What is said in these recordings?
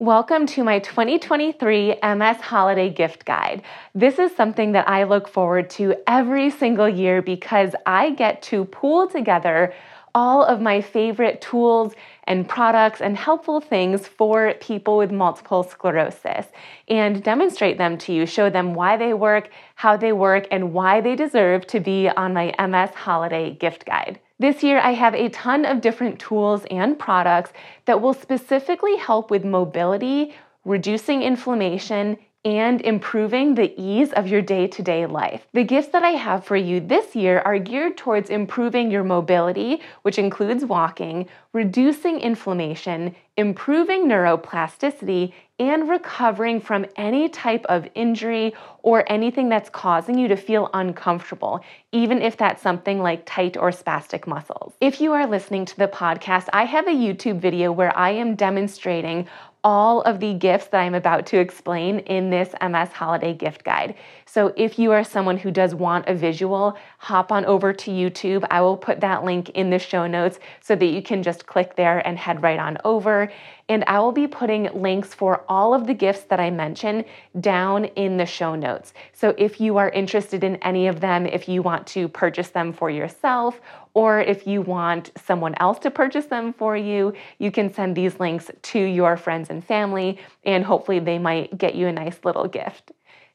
Welcome to my 2023 MS Holiday Gift Guide. This is something that I look forward to every single year because I get to pool together all of my favorite tools and products and helpful things for people with multiple sclerosis and demonstrate them to you, show them why they work, how they work, and why they deserve to be on my MS Holiday Gift Guide. This year, I have a ton of different tools and products that will specifically help with mobility, reducing inflammation, and improving the ease of your day to day life. The gifts that I have for you this year are geared towards improving your mobility, which includes walking, reducing inflammation, improving neuroplasticity, and recovering from any type of injury or anything that's causing you to feel uncomfortable, even if that's something like tight or spastic muscles. If you are listening to the podcast, I have a YouTube video where I am demonstrating all of the gifts that I'm about to explain in this MS Holiday Gift Guide. So if you are someone who does want a visual, hop on over to YouTube. I will put that link in the show notes so that you can just click there and head right on over. And I will be putting links for all of the gifts that I mentioned down in the show notes. So if you are interested in any of them, if you want to purchase them for yourself, or if you want someone else to purchase them for you, you can send these links to your friends and family, and hopefully they might get you a nice little gift.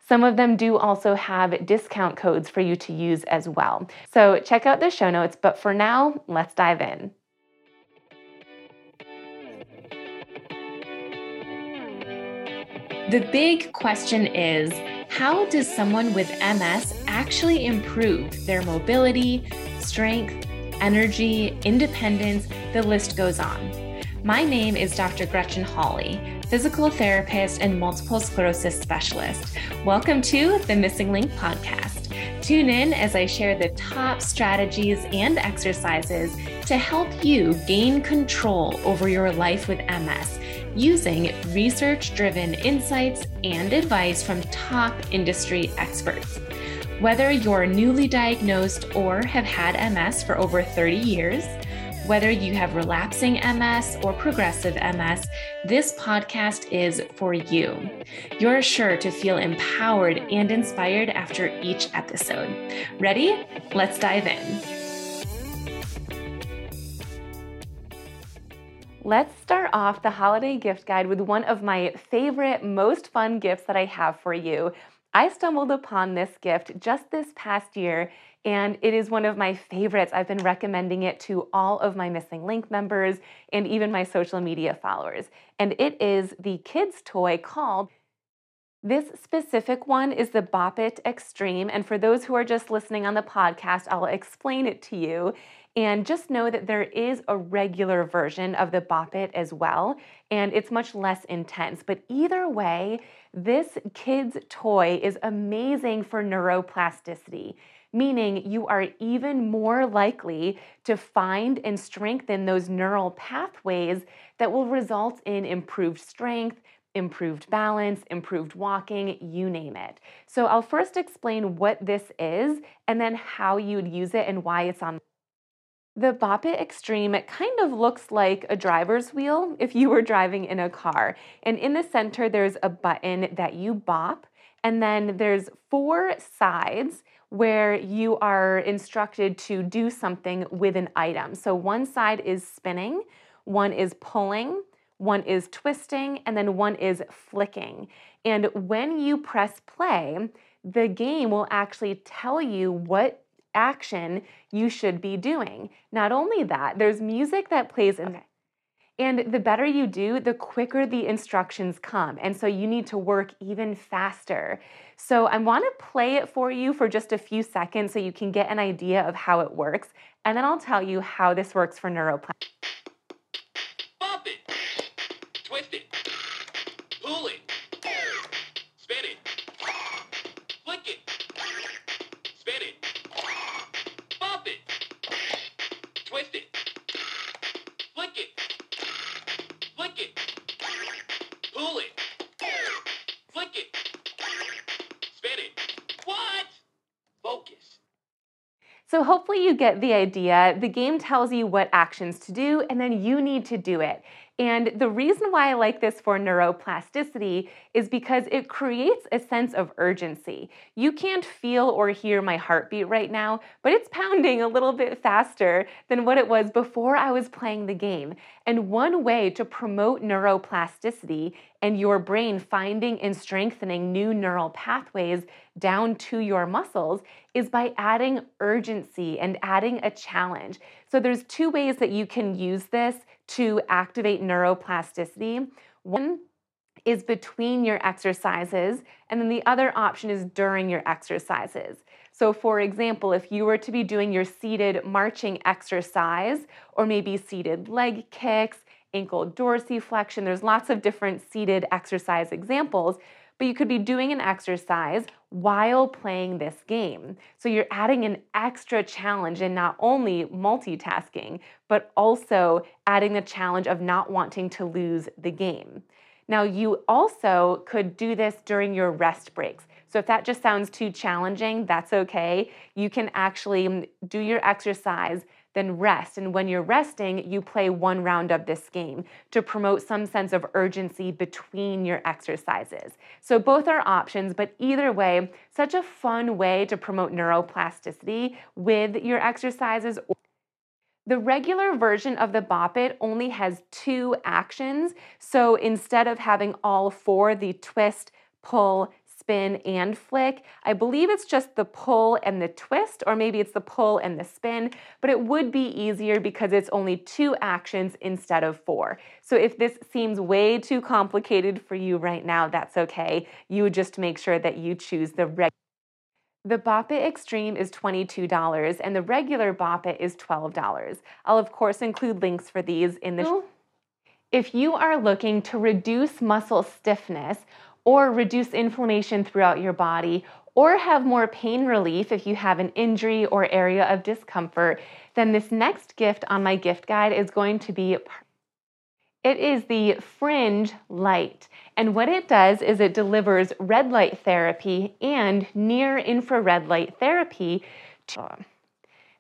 Some of them do also have discount codes for you to use as well. So check out the show notes, but for now, let's dive in. The big question is how does someone with MS actually improve their mobility, strength, energy, independence? The list goes on. My name is Dr. Gretchen Hawley, physical therapist and multiple sclerosis specialist. Welcome to the MSing Link podcast. Tune in as I share the top strategies and exercises to help you gain control over your life with MS using research driven insights and advice from top industry experts. Whether you're newly diagnosed or have had MS for over 30 years, whether you have relapsing MS or progressive MS, this podcast is for you. You're sure to feel empowered and inspired after each episode. Ready? Let's dive in. Let's start off the holiday gift guide with one of my favorite, most fun gifts that I have for you. I stumbled upon this gift just this past year, and it is one of my favorites. I've been recommending it to all of my MSing Link members and even my social media followers. And it is the kids' toy called this specific one is the Bop It Extreme. And for those who are just listening on the podcast, I'll explain it to you. And just know that there is a regular version of the Bop It as well, and it's much less intense. But either way, this kid's toy is amazing for neuroplasticity, meaning you are even more likely to find and strengthen those neural pathways that will result in improved strength, improved balance, improved walking, you name it. So I'll first explain what this is and then how you'd use it and why it's on the Bop It Extreme it kind of looks like a driver's wheel if you were driving in a car. And in the center, there's a button that you bop, and then there's four sides where you are instructed to do something with an item. So one side is spinning, one is pulling, one is twisting, and then one is flicking. And when you press play, the game will actually tell you what action you should be doing. Not only that, there's music that plays in okay. And the better you do, the quicker the instructions come. And so you need to work even faster. So I want to play it for you for just a few seconds so you can get an idea of how it works. And then I'll tell you how this works for neuroplasticity. Get the idea. The game tells you what actions to do and then you need to do it. And the reason why I like this for neuroplasticity is because it creates a sense of urgency. You can't feel or hear my heartbeat right now, but it's pounding a little bit faster than what it was before I was playing the game. And one way to promote neuroplasticity and your brain finding and strengthening new neural pathways down to your muscles is by adding urgency and adding a challenge. So there's two ways that you can use this to activate neuroplasticity. One is between your exercises, and then the other option is during your exercises. So, for example, if you were to be doing your seated marching exercise, or maybe seated leg kicks, ankle dorsiflexion, there's lots of different seated exercise examples, but you could be doing an exercise while playing this game. So you're adding an extra challenge in not only multitasking, but also adding the challenge of not wanting to lose the game. Now, you also could do this during your rest breaks. So if that just sounds too challenging, that's okay. You can actually mm, do your exercise, then rest. And when you're resting, you play one round of this game to promote some sense of urgency between your exercises. So both are options, but either way, such a fun way to promote neuroplasticity with your exercises. The regular version of the Bop It only has two actions. So instead of having all four, the twist, pull, spin and flick. I believe it's just the pull and the twist, or maybe it's the pull and the spin, but it would be easier because it's only two actions instead of four. So if this seems way too complicated for you right now, that's okay. You would just make sure that you choose the regular. The Bop It Extreme is $22 and the regular Bop It is $12. I'll of course include links for these in the If you are looking to reduce muscle stiffness or reduce inflammation throughout your body, or have more pain relief if you have an injury or area of discomfort, then this next gift on my gift guide is going to be it is the Fringe Light. And what it does is it delivers red light therapy and near infrared light therapy to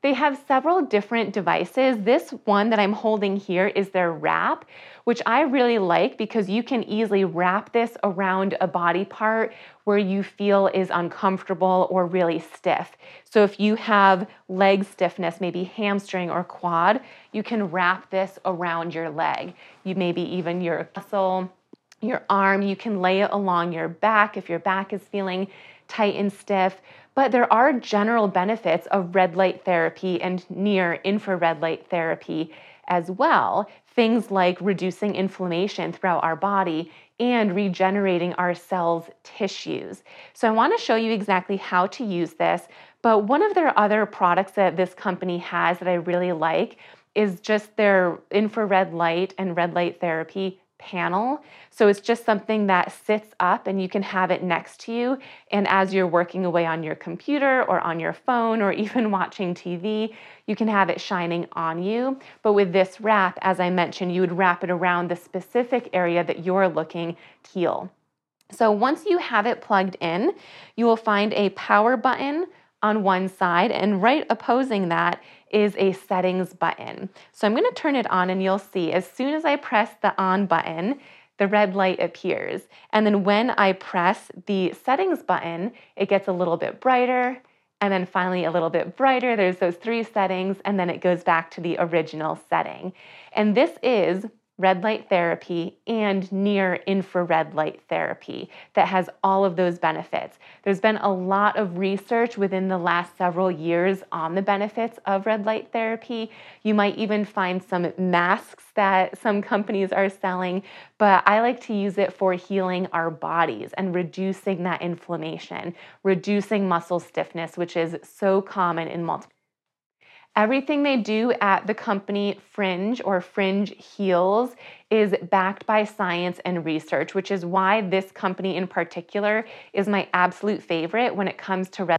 they have several different devices. This one that I'm holding here is their wrap, which I really like because you can easily wrap this around a body part where you feel is uncomfortable or really stiff. So if you have leg stiffness, maybe hamstring or quad, you can wrap this around your leg. You maybe even your muscle, your arm, you can lay it along your back if your back is feeling tight and stiff. But there are general benefits of red light therapy and near infrared light therapy as well. Things like reducing inflammation throughout our body and regenerating our cells' tissues. So, I want to show you exactly how to use this. But one of their other products that this company has that I really like is just their infrared light and red light therapy panel. So it's just something that sits up and you can have it next to you. And as you're working away on your computer or on your phone or even watching TV, you can have it shining on you. But with this wrap, as I mentioned, you would wrap it around the specific area that you're looking to heal. So once you have it plugged in, you will find a power button on one side, and right opposing that is a settings button. So I'm going to turn it on, and you'll see as soon as I press the on button, the red light appears. And then when I press the settings button, it gets a little bit brighter, and then finally a little bit brighter. There's those three settings, and then it goes back to the original setting. And this is red light therapy and near infrared light therapy that has all of those benefits. There's been a lot of research within the last several years on the benefits of red light therapy. You might even find some masks that some companies are selling, but I like to use it for healing our bodies and reducing that inflammation, reducing muscle stiffness, which is so common in multiple Everything they do at the company Fringe or Fringe Heals is backed by science and research, which is why this company in particular is my absolute favorite when it comes to red.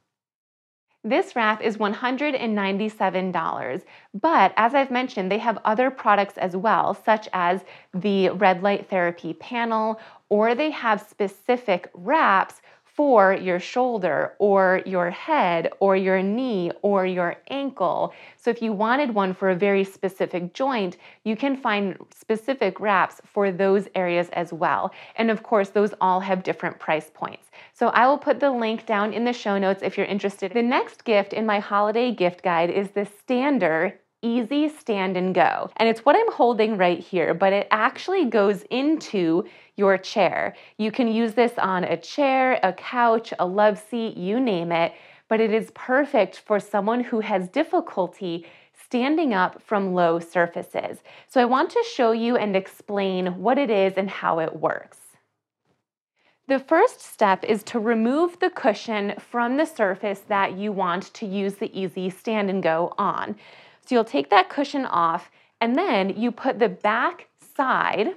This wrap is $197, but as I've mentioned, they have other products as well, such as the red light therapy panel, or they have specific wraps for your shoulder or your head or your knee or your ankle. So, if you wanted one for a very specific joint, you can find specific wraps for those areas as well. And of course, those all have different price points. So, I will put the link down in the show notes if you're interested. The next gift in my holiday gift guide is the Stander easy stand and go. And it's what I'm holding right here, but it actually goes into your chair. You can use this on a chair, a couch, a love seat, you name it, but it is perfect for someone who has difficulty standing up from low surfaces. So I want to show you and explain what it is and how it works. The first step is to remove the cushion from the surface that you want to use the easy stand and go on. So you'll take that cushion off and then you put the back side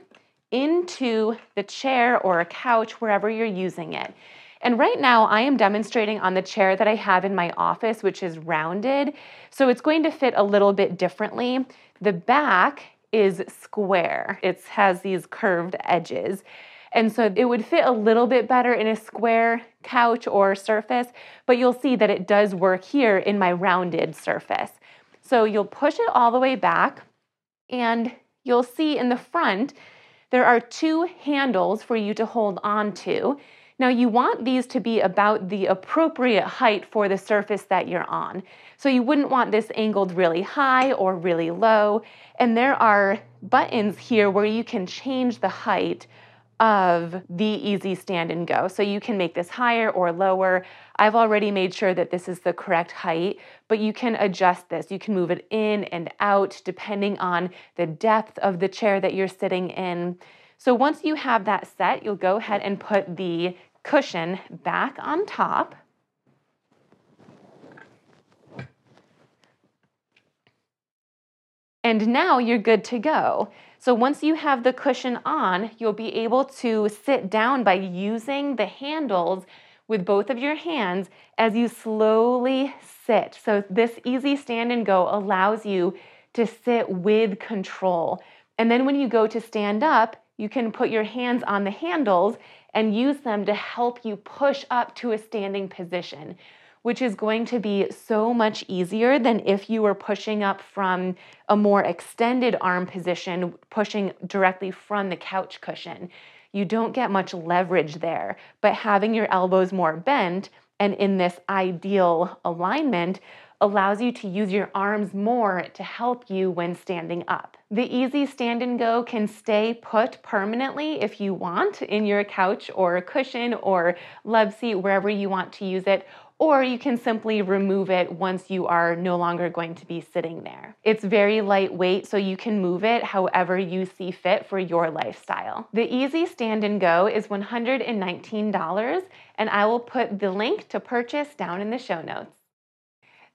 into the chair or a couch, wherever you're using it. And right now, I am demonstrating on the chair that I have in my office, which is rounded. So it's going to fit a little bit differently. The back is square, it has these curved edges. And so it would fit a little bit better in a square couch or surface, but you'll see that it does work here in my rounded surface. So you'll push it all the way back and you'll see in the front, there are two handles for you to hold on to. Now you want these to be about the appropriate height for the surface that you're on. So you wouldn't want this angled really high or really low. And there are buttons here where you can change the height of the easy stand and go. So you can make this higher or lower. I've already made sure that this is the correct height, but you can adjust this. You can move it in and out depending on the depth of the chair that you're sitting in. So once you have that set, you'll go ahead and put the cushion back on top. And now you're good to go. So once you have the cushion on, you'll be able to sit down by using the handles with both of your hands as you slowly sit. So this easy stand and go allows you to sit with control. And then when you go to stand up, you can put your hands on the handles and use them to help you push up to a standing position which is going to be so much easier than if you were pushing up from a more extended arm position, pushing directly from the couch cushion. You don't get much leverage there, but having your elbows more bent and in this ideal alignment allows you to use your arms more to help you when standing up. The easy stand and go can stay put permanently if you want in your couch or cushion or love seat, wherever you want to use it, or you can simply remove it once you are no longer going to be sitting there. It's very lightweight, so you can move it however you see fit for your lifestyle. The Easy Stand and Go is $119, and I will put the link to purchase down in the show notes.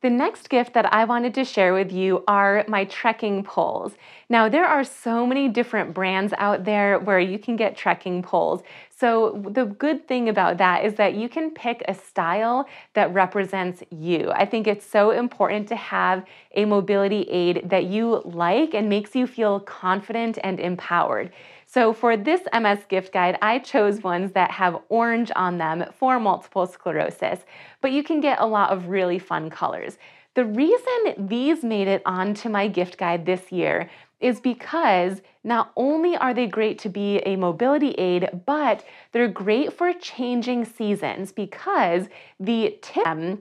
The next gift that I wanted to share with you are my trekking poles. Now, there are so many different brands out there where you can get trekking poles. So, the good thing about that is that you can pick a style that represents you. I think it's so important to have a mobility aid that you like and makes you feel confident and empowered. So for this MS gift guide, I chose ones that have orange on them for multiple sclerosis, but you can get a lot of really fun colors. The reason these made it onto my gift guide this year is because not only are they great to be a mobility aid, but they're great for changing seasons because the tip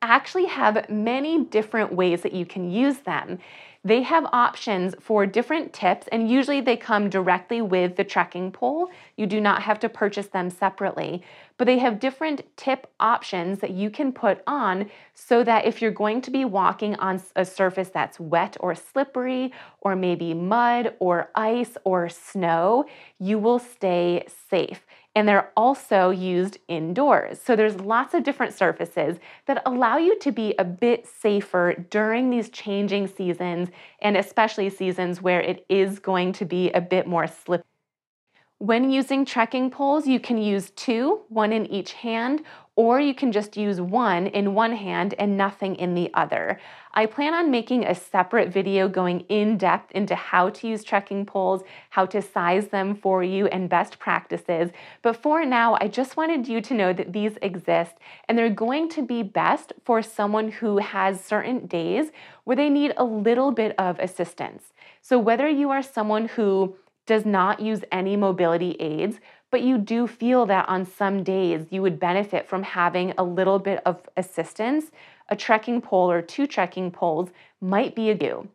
actually have many different ways that you can use them. They have options for different tips, and usually they come directly with the trekking pole. You do not have to purchase them separately, but they have different tip options that you can put on so that if you're going to be walking on a surface that's wet or slippery, or maybe mud or ice or snow, you will stay safe and they're also used indoors. So there's lots of different surfaces that allow you to be a bit safer during these changing seasons and especially seasons where it is going to be a bit more slippery. When using trekking poles, you can use two, one in each hand, or you can just use one in one hand and nothing in the other. I plan on making a separate video going in depth into how to use trekking poles, how to size them for you, and best practices. But for now, I just wanted you to know that these exist and they're going to be best for someone who has certain days where they need a little bit of assistance. So whether you are someone who does not use any mobility aids, but you do feel that on some days you would benefit from having a little bit of assistance, a trekking pole or two trekking poles might be a you.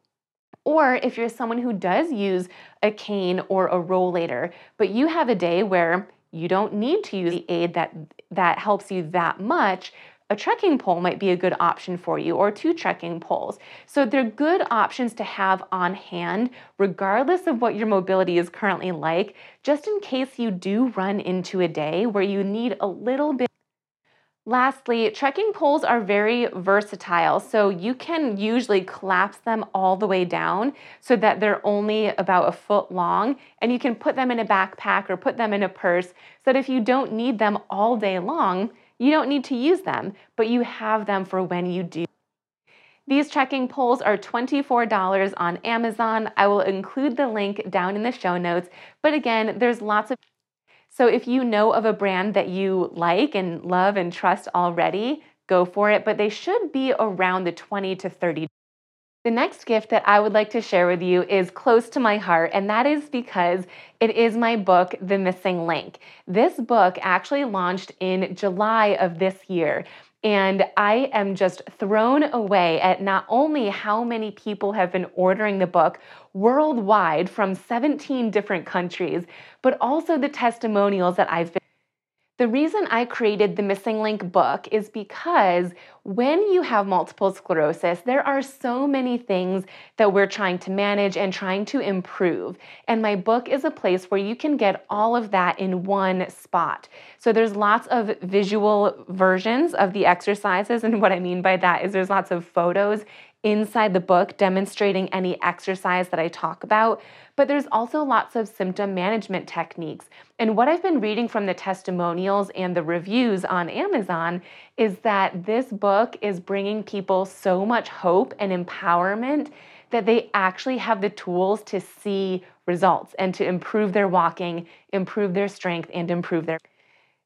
Or if you're someone who does use a cane or a rollator, but you have a day where you don't need to use the aid that that helps you that much, a trekking pole might be a good option for you, or two trekking poles. So they're good options to have on hand, regardless of what your mobility is currently like, just in case you do run into a day where you need a little bit. Lastly, trekking poles are very versatile, so you can usually collapse them all the way down so that they're only about a foot long, and you can put them in a backpack or put them in a purse so that if you don't need them all day long, you don't need to use them, but you have them for when you do. These trekking poles are $24 on Amazon. I will include the link down in the show notes. But again, there's lots of so if you know of a brand that you like and love and trust already, go for it, but they should be around the 20 to 30 the next gift that I would like to share with you is close to my heart, and that is because it is my book, The MSing Link. This book actually launched in July of this year. And I am just thrown away at not only how many people have been ordering the book worldwide from 17 different countries, but also the testimonials that I've been. The reason I created the MSing Link book is because when you have multiple sclerosis, there are so many things that we're trying to manage and trying to improve. And my book is a place where you can get all of that in one spot. So there's lots of visual versions of the exercises. And what I mean by that is there's lots of photos inside the book demonstrating any exercise that I talk about, but there's also lots of symptom management techniques. And what I've been reading from the testimonials and the reviews on Amazon is that this book is bringing people so much hope and empowerment that they actually have the tools to see results and to improve their walking, improve their strength, and improve their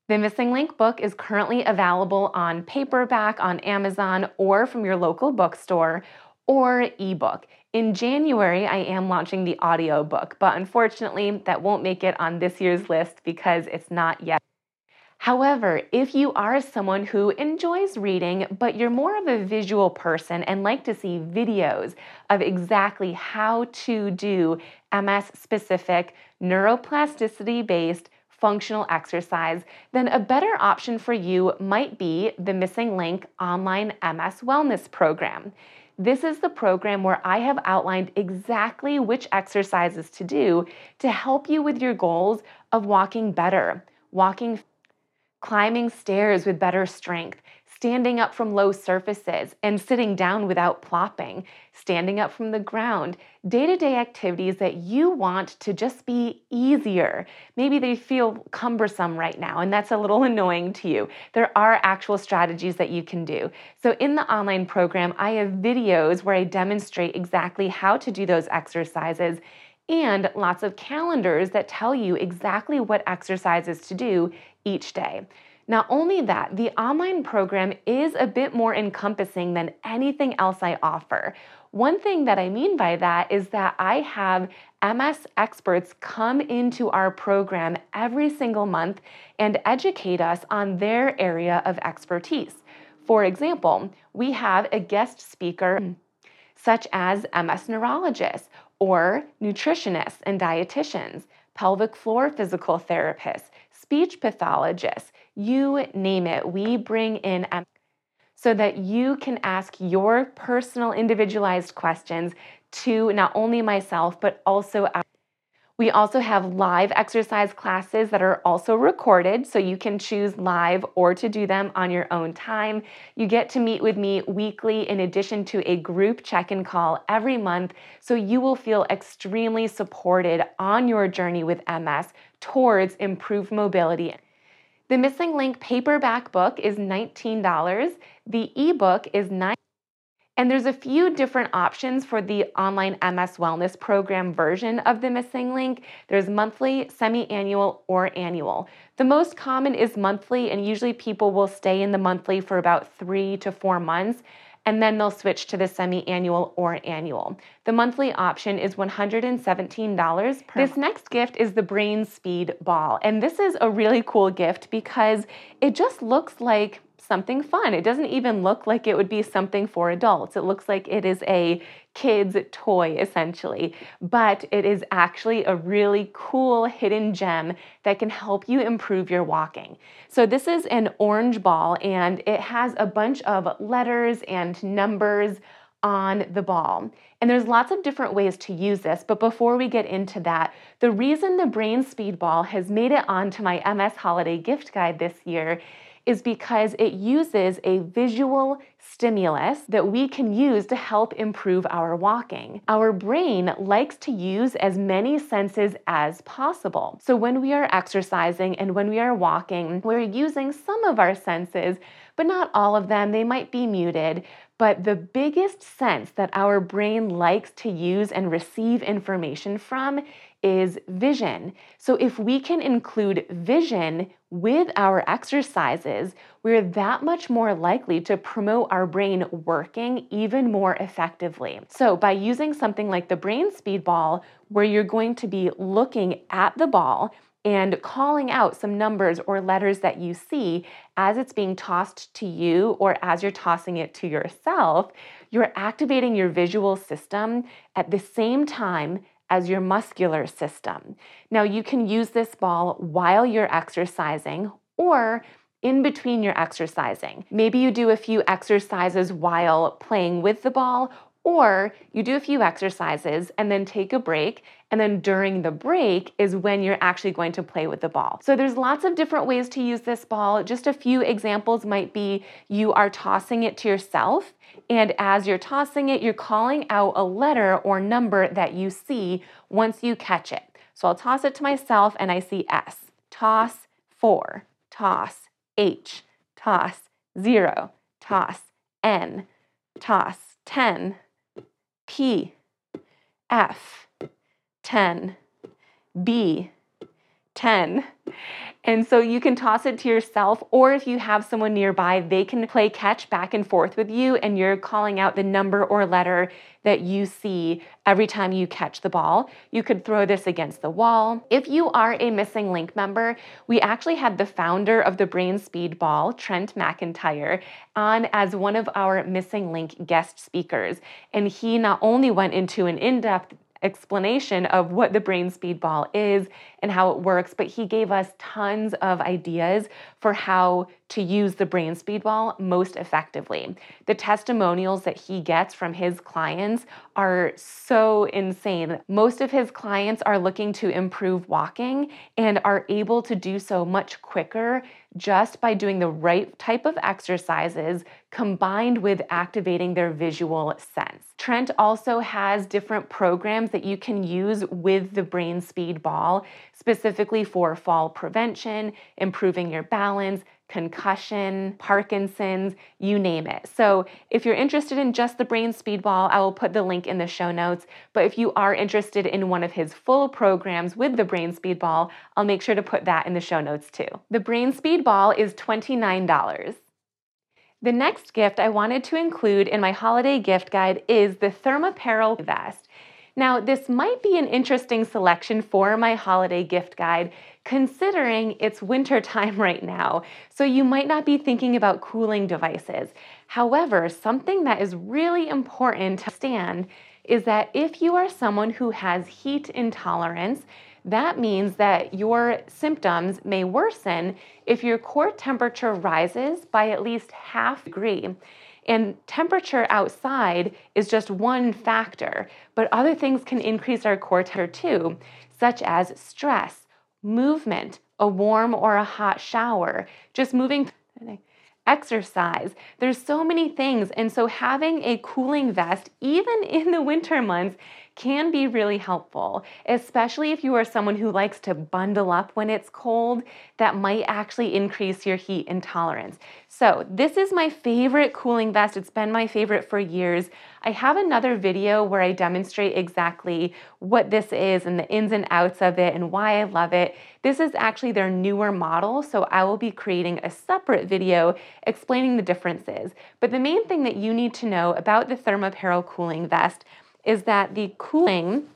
the MSing Link book is currently available on paperback on Amazon or from your local bookstore or ebook. In January, I am launching the audio book, but unfortunately, that won't make it on this year's list because it's not yet. However, if you are someone who enjoys reading, but you're more of a visual person and like to see videos of exactly how to do MS specific, neuroplasticity based functional exercise, then a better option for you might be the MSing Link Online MS Wellness Program. This is the program where I have outlined exactly which exercises to do to help you with your goals of walking better, walking, climbing stairs with better strength, standing up from low surfaces and sitting down without plopping, standing up from the ground, day to day activities that you want to just be easier. Maybe they feel cumbersome right now, and that's a little annoying to you. There are actual strategies that you can do. So, in the online program, I have videos where I demonstrate exactly how to do those exercises and lots of calendars that tell you exactly what exercises to do each day. Not only that, the online program is a bit more encompassing than anything else I offer. One thing that I mean by that is that I have MS experts come into our program every single month and educate us on their area of expertise. For example, we have a guest speaker such as MS neurologists or nutritionists and dietitians, pelvic floor physical therapists, speech pathologists, you name it. We bring in so that you can ask your personal individualized questions to not only myself, but also our We also have live exercise classes that are also recorded, so you can choose live or to do them on your own time. You get to meet with me weekly in addition to a group check in call every month, so you will feel extremely supported on your journey with MS towards improved mobility. The MSing Link paperback book is $19. The ebook is 9 and there's a few different options for the online MS Wellness Program version of the MSing Link. There's monthly, semi annual, or annual. The most common is monthly, and usually people will stay in the monthly for about three to four months and then they'll switch to the semi-annual or annual. The monthly option is $117 per This next gift is the Brain Speed Ball, and this is a really cool gift because it just looks like something fun. It doesn't even look like it would be something for adults. It looks like it is a kid's toy essentially, but it is actually a really cool hidden gem that can help you improve your walking. So this is an orange ball and it has a bunch of letters and numbers on the ball. And there's lots of different ways to use this, but before we get into that, the reason the Brain Speed Ball has made it onto my MS Holiday gift guide this year is because it uses a visual stimulus that we can use to help improve our walking. Our brain likes to use as many senses as possible. So when we are exercising and when we are walking, we're using some of our senses, but not all of them. They might be muted. But the biggest sense that our brain likes to use and receive information from is vision. So if we can include vision with our exercises, we're that much more likely to promote our brain working even more effectively. So by using something like the brain speed ball, where you're going to be looking at the ball and calling out some numbers or letters that you see as it's being tossed to you or as you're tossing it to yourself, you're activating your visual system at the same time as your muscular system. Now, you can use this ball while you're exercising or in between your exercising. Maybe you do a few exercises while playing with the ball, or you do a few exercises and then take a break, and then during the break is when you're actually going to play with the ball. So there's lots of different ways to use this ball. Just a few examples might be you are tossing it to yourself, and as you're tossing it, you're calling out a letter or number that you see once you catch it. So I'll toss it to myself and I see S. Toss 4, toss H, toss 0, toss N, toss 10, P, F, 10, B, 10. And so you can toss it to yourself, or if you have someone nearby, they can play catch back and forth with you, and you're calling out the number or letter that you see every time you catch the ball. You could throw this against the wall. If you are a MSing Link member, we actually had the founder of the Brain Speed Ball, Trent McIntyre, on as one of our MSing Link guest speakers. And he not only went into an in depth explanation of what the brain speedball is and how it works, but he gave us tons of ideas for how to use the brain speedball most effectively. The testimonials that he gets from his clients are so insane. Most of his clients are looking to improve walking and are able to do so much quicker just by doing the right type of exercises combined with activating their visual sense. Trent also has different programs that you can use with the Brain Speed Ball, specifically for fall prevention, improving your balance, concussion, Parkinson's, you name it. So if you're interested in just the brain speedball, I will put the link in the show notes. But if you are interested in one of his full programs with the brain speedball, I'll make sure to put that in the show notes too. The brain speedball is $29. The next gift I wanted to include in my holiday gift guide is the Thermapparel vest. Now, this might be an interesting selection for my holiday gift guide considering it's winter time right now, so you might not be thinking about cooling devices. However, something that is really important to understand is that if you are someone who has heat intolerance, that means that your symptoms may worsen if your core temperature rises by at least half degree. And temperature outside is just one factor, but other things can increase our core temperature too such as stress, movement, a warm or a hot shower, just moving exercise. There's so many things. And so having a cooling vest, even in the winter months, can be really helpful, especially if you are someone who likes to bundle up when it's cold. That might actually increase your heat intolerance. So, this is my favorite cooling vest. It's been my favorite for years. I have another video where I demonstrate exactly what this is and the ins and outs of it and why I love it. This is actually their newer model, so I will be creating a separate video explaining the differences. But the main thing that you need to know about the Thermapparel cooling vest is that the cooling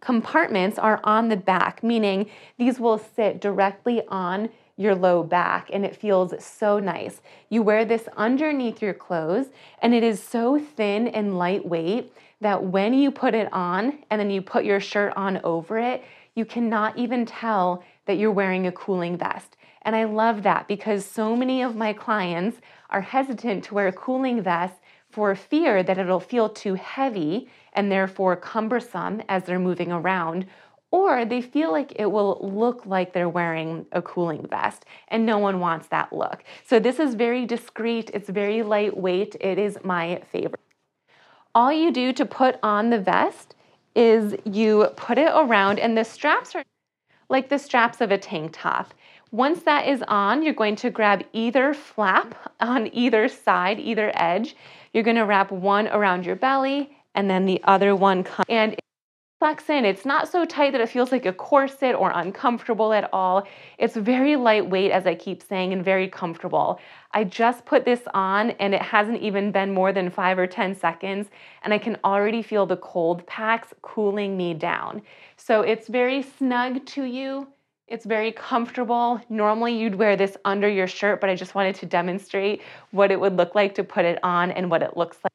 compartments are on the back, meaning these will sit directly on your low back and it feels so nice. You wear this underneath your clothes and it is so thin and lightweight that when you put it on and then you put your shirt on over it, you cannot even tell that you're wearing a cooling vest. And I love that because so many of my clients are hesitant to wear a cooling vests for fear that it'll feel too heavy and therefore cumbersome as they're moving around, or they feel like it will look like they're wearing a cooling vest, and no one wants that look. So, this is very discreet, it's very lightweight, it is my favorite. All you do to put on the vest is you put it around, and the straps are like the straps of a tank top. Once that is on, you're going to grab either flap on either side, either edge, you're gonna wrap one around your belly and then the other one comes and flex in. It's not so tight that it feels like a corset or uncomfortable at all. It's very lightweight, as I keep saying, and very comfortable. I just put this on and it hasn't even been more than five or 10 seconds, and I can already feel the cold packs cooling me down. So it's very snug to you. It's very comfortable. Normally you'd wear this under your shirt, but I just wanted to demonstrate what it would look like to put it on and what it looks like.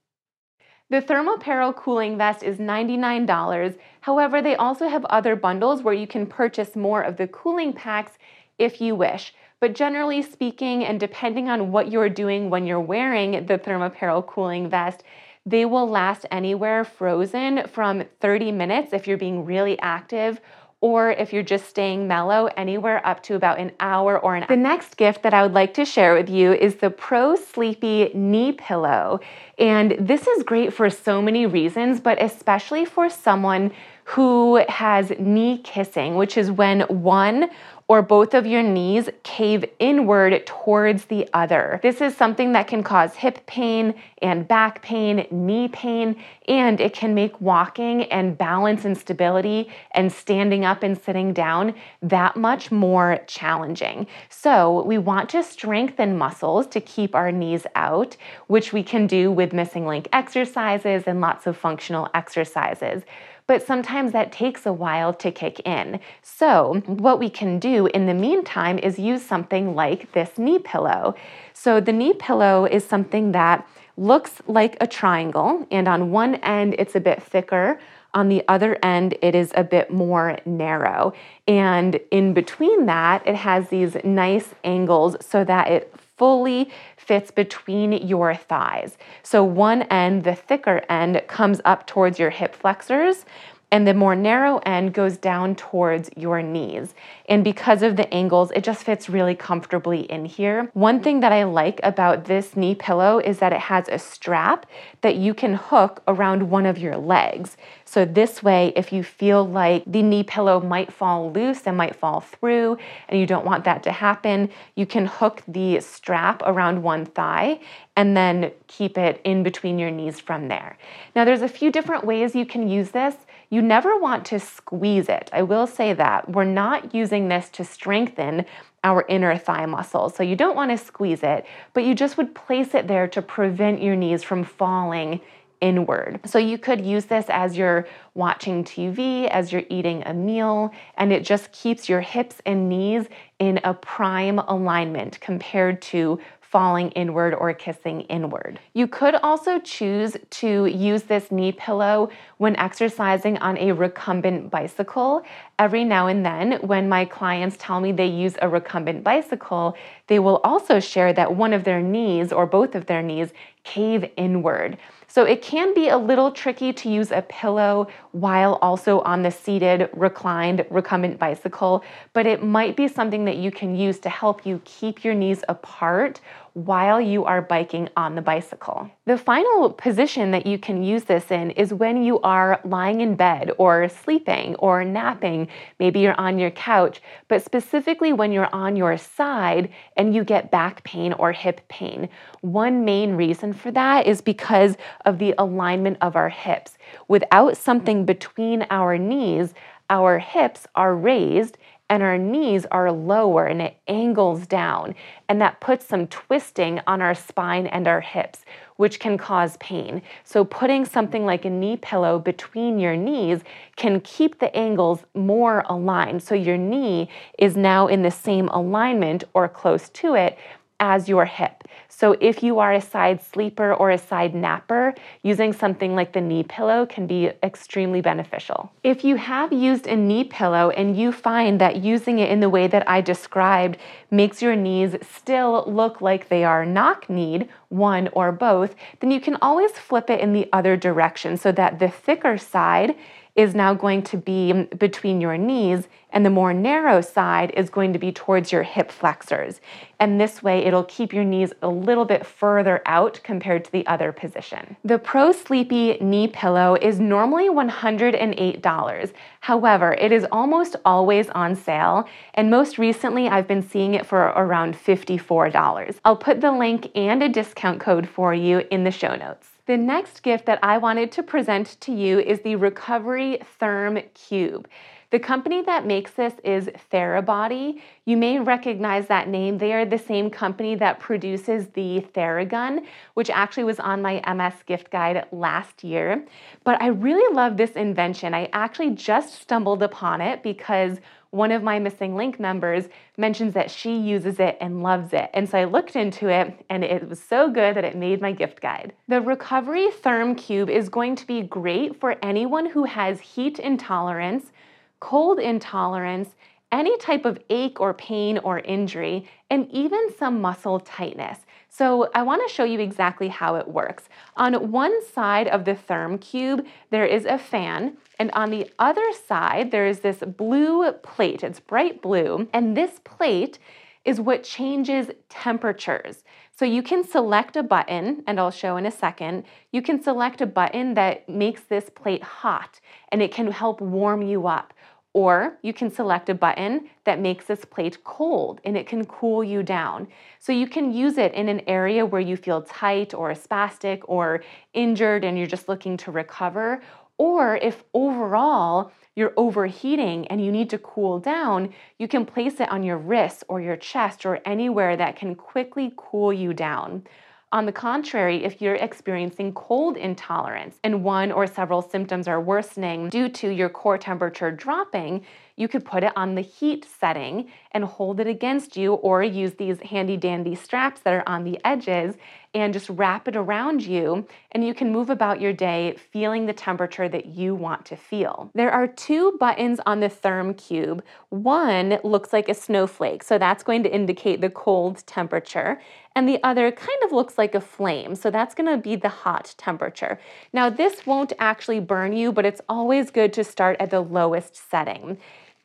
The Thermapparel cooling vest is $99. However, they also have other bundles where you can purchase more of the cooling packs if you wish. But generally speaking, and depending on what you're doing when you're wearing the Thermapparel cooling vest, they will last anywhere frozen from 30 minutes if you're being really active or if you're just staying mellow, anywhere up to about an hour or an hour. The next gift that I would like to share with you is the Pro Sleepy Knee Pillow. And this is great for so many reasons, but especially for someone who has knee kissing, which is when one or both of your knees cave inward towards the other. This is something that can cause hip pain and back pain, knee pain, and it can make walking and balance and stability and standing up and sitting down that much more challenging. So, we want to strengthen muscles to keep our knees out, which we can do with missing link exercises and lots of functional exercises but sometimes that takes a while to kick in. So, what we can do in the meantime is use something like this knee pillow. So, the knee pillow is something that looks like a triangle, and on one end it's a bit thicker. On the other end, it is a bit more narrow. And in between that, it has these nice angles so that it fully fits between your thighs. So one end, the thicker end, comes up towards your hip flexors and the more narrow end goes down towards your knees. And because of the angles, it just fits really comfortably in here. One thing that I like about this knee pillow is that it has a strap that you can hook around one of your legs. So this way, if you feel like the knee pillow might fall loose and might fall through, and you don't want that to happen, you can hook the strap around one thigh and then keep it in between your knees from there. Now, there's a few different ways you can use this. You never want to squeeze it. I will say that. We're not using this to strengthen our inner thigh muscles. So you don't want to squeeze it, but you just would place it there to prevent your knees from falling inward. So you could use this as you're watching TV, as you're eating a meal, and it just keeps your hips and knees in a prime alignment compared to falling inward or kissing inward. You could also choose to use this knee pillow when exercising on a recumbent bicycle. Every now and then, when my clients tell me they use a recumbent bicycle, they will also share that one of their knees or both of their knees cave inward. So it can be a little tricky to use a pillow while also on the seated, reclined, recumbent bicycle, but it might be something that you can use to help you keep your knees apart while you are biking on the bicycle. The final position that you can use this in is when you are lying in bed or sleeping or napping. Maybe you're on your couch, but specifically when you're on your side and you get back pain or hip pain. One main reason for that is because of the alignment of our hips. Without something between our knees, our hips are raised and our knees are lower and it angles down. And that puts some twisting on our spine and our hips, which can cause pain. So, putting something like a knee pillow between your knees can keep the angles more aligned. So, your knee is now in the same alignment or close to it as your hip. So if you are a side sleeper or a side napper, using something like the knee pillow can be extremely beneficial. If you have used a knee pillow and you find that using it in the way that I described makes your knees still look like they are knock kneed, one or both, then you can always flip it in the other direction so that the thicker side is now going to be between your knees, and the more narrow side is going to be towards your hip flexors. And this way, it'll keep your knees a little bit further out compared to the other position. The Pro Sleepy knee pillow is normally $108. However, it is almost always on sale, and most recently, I've been seeing it for around $54. I'll put the link and a discount code for you in the show notes. The next gift that I wanted to present to you is the Recovery Therm Cube. The company that makes this is Therabody. You may recognize that name. They are the same company that produces the Theragun, which actually was on my MS gift guide last year. But I really love this invention. I actually just stumbled upon it because one of my MSing Link members mentions that she uses it and loves it. And so I looked into it and it was so good that it made my gift guide. The Recovery Therm Cube is going to be great for anyone who has heat intolerance, cold intolerance, any type of ache or pain or injury, and even some muscle tightness. So I wanna show you exactly how it works. On one side of the therm cube, there is a fan, and on the other side, there is this blue plate. It's bright blue, and this plate is what changes temperatures. So you can select a button, and I'll show in a second. You can select a button that makes this plate hot, and it can help warm you up. Or you can select a button that makes this plate cold and it can cool you down. So you can use it in an area where you feel tight or spastic or injured and you're just looking to recover. Or if overall you're overheating and you need to cool down, you can place it on your wrists or your chest or anywhere that can quickly cool you down. On the contrary, if you're experiencing cold intolerance and one or several symptoms are worsening due to your core temperature dropping, you could put it on the heat setting and hold it against you or use these handy dandy straps that are on the edges and just wrap it around you and you can move about your day feeling the temperature that you want to feel. There are two buttons on the therm cube. One looks like a snowflake, so that's going to indicate the cold temperature, and the other kind of looks like a flame, so that's to be the hot temperature. Now this won't actually burn you, but it's always good to start at the lowest setting.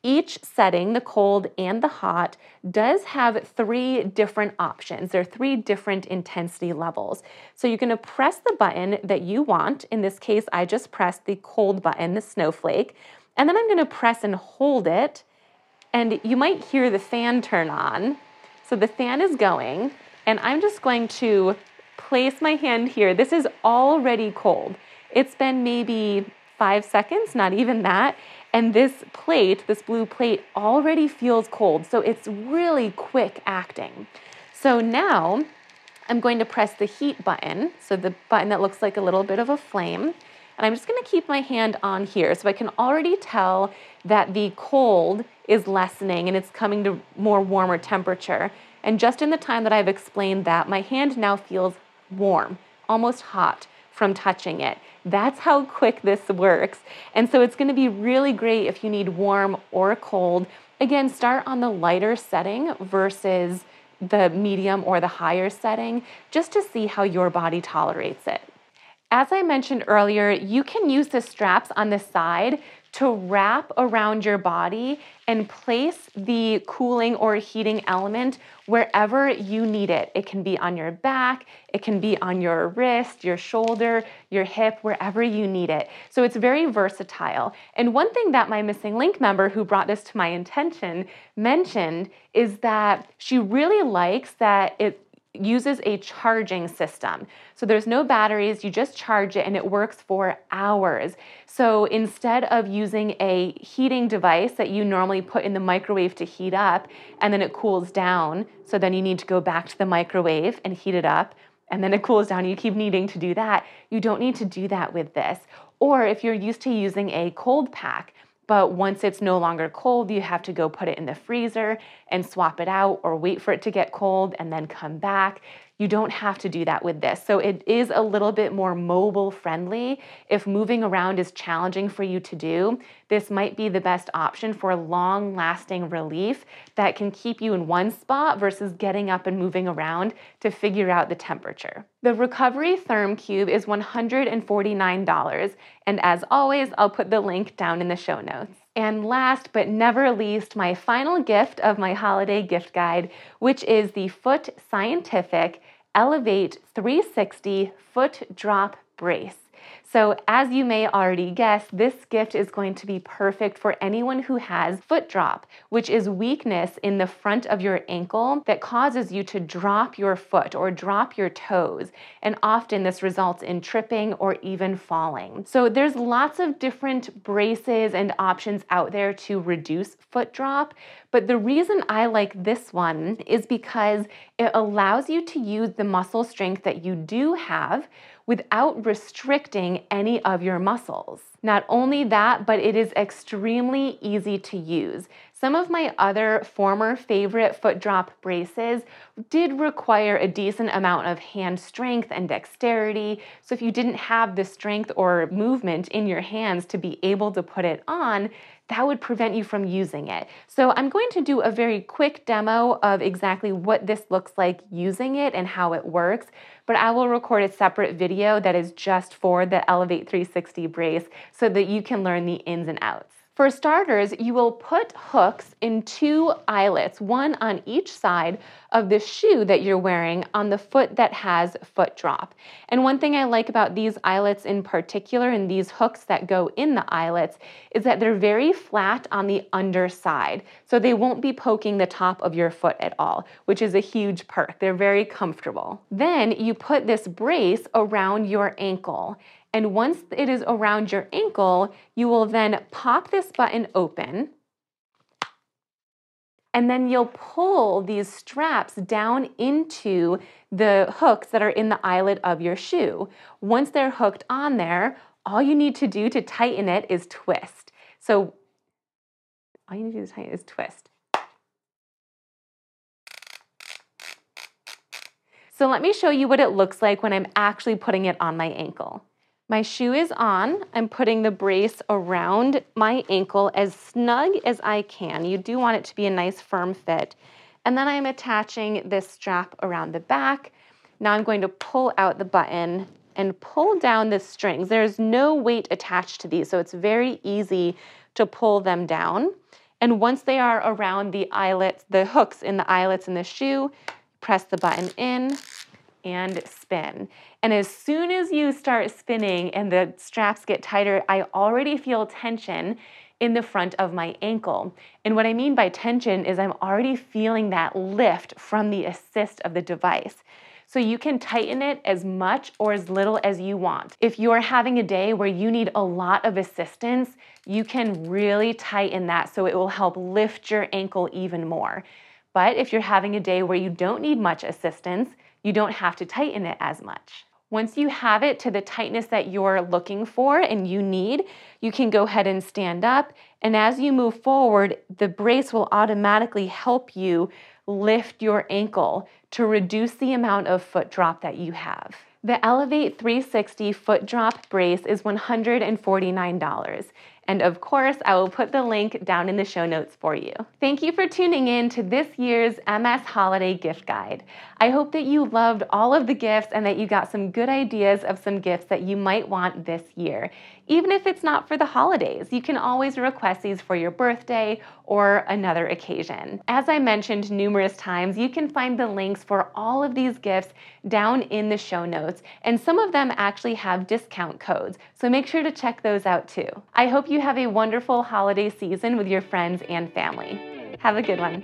Each setting, the cold and the hot, does have three different options. There are three different intensity levels. So you're gonna press the button that you want. In this case, I just pressed the cold button, the snowflake, and then I'm gonna press and hold it, and you might hear the fan turn on. So the fan is going, and I'm just going to place my hand here. This is already cold. It's been maybe five seconds, not even that. And this plate, this blue plate, already feels cold. So it's really quick acting. So now I'm going to press the heat button, so the button that looks like a little bit of a flame. And I'm just gonna keep my hand on here so I can already tell that the cold is lessening and it's coming to more warmer temperature. And just in the time that I've explained that, my hand now feels warm, almost hot from touching it. That's how quick this works. And so it's gonna be really great if you need warm or cold. Again, start on the lighter setting versus the medium or the higher setting just to see how your body tolerates it. As I mentioned earlier, you can use the straps on the side to wrap around your body and place the cooling or heating element wherever you need it. It can be on your back, it can be on your wrist, your shoulder, your hip, wherever you need it. So it's very versatile. And one thing that my MSing Link member who brought this to my attention mentioned is that she really likes that it uses a charging system. So there's no batteries, you just charge it and it works for hours. So instead of using a heating device that you normally put in the microwave to heat up and then it cools down, so then you need to go back to the microwave and heat it up and then it cools down, you keep needing to do that. You don't need to do that with this. Or if you're used to using a cold pack, but once it's no longer cold, you have to go put it in the freezer and swap it out or wait for it to get cold and then come back. You don't have to do that with this. So it is a little bit more mobile friendly. If moving around is challenging for you to do, this might be the best option for long lasting relief that can keep you in one spot versus getting up and moving around to figure out the temperature. The Recovery Therm Cube is $149. And as always, I'll put the link down in the show notes. And last but never least, my final gift of my holiday gift guide, which is the Foot Scientific Elevate 360 Foot Drop Brace. So, as you may already guess, this gift is going to be perfect for anyone who has foot drop, which is weakness in the front of your ankle that causes you to drop your foot or drop your toes. And often this results in tripping or even falling. So, there's lots of different braces and options out there to reduce foot drop. But the reason I like this one is because it allows you to use the muscle strength that you do have without restricting any of your muscles. Not only that, but it is extremely easy to use. Some of my other former favorite foot drop braces did require a decent amount of hand strength and dexterity. So if you didn't have the strength or movement in your hands to be able to put it on, that would prevent you from using it. So I'm going to do a very quick demo of exactly what this looks like using it and how it works, but I will record a separate video that is just for the Elevate 360 brace so that you can learn the ins and outs. For starters, you will put hooks in two eyelets, one on each side of the shoe that you're wearing on the foot that has foot drop. And one thing I like about these eyelets in particular and these hooks that go in the eyelets is that they're very flat on the underside. So they won't be poking the top of your foot at all, which is a huge perk. They're very comfortable. Then you put this brace around your ankle and once it is around your ankle, you will then pop this button open. And then you'll pull these straps down into the hooks that are in the eyelet of your shoe. Once they're hooked on there, all you need to do to tighten it is twist. So all you need to do to tighten it is twist. So let me show you what it looks like when I'm actually putting it on my ankle. My shoe is on. I'm putting the brace around my ankle as snug as I can. You do want it to be a nice firm fit. And then I'm attaching this strap around the back. Now I'm going to pull out the button and pull down the strings. There's no weight attached to these, so it's very easy to pull them down. And once they are around the eyelets, the hooks in the eyelets in the shoe, press the button in and spin. And as soon as you start spinning and the straps get tighter, I already feel tension in the front of my ankle. And what I mean by tension is I'm already feeling that lift from the assist of the device. So you can tighten it as much or as little as you want. If you're having a day where you need a lot of assistance, you can really tighten that so it will help lift your ankle even more. But if you're having a day where you don't need much assistance, you don't have to tighten it as much. Once you have it to the tightness that you're looking for and you need, you can go ahead and stand up. And as you move forward, the brace will automatically help you lift your ankle to reduce the amount of foot drop that you have. The Elevate 360 foot drop brace is $149. And of course, I will put the link down in the show notes for you. Thank you for tuning in to this year's MS Holiday Gift Guide. I hope that you loved all of the gifts and that you got some good ideas of some gifts that you might want this year. Even if it's not for the holidays, you can always request these for your birthday or another occasion. As I mentioned numerous times, you can find the links for all of these gifts down in the show notes, and some of them actually have discount codes, so make sure to check those out too. I hope you have a wonderful holiday season with your friends and family. Have a good one.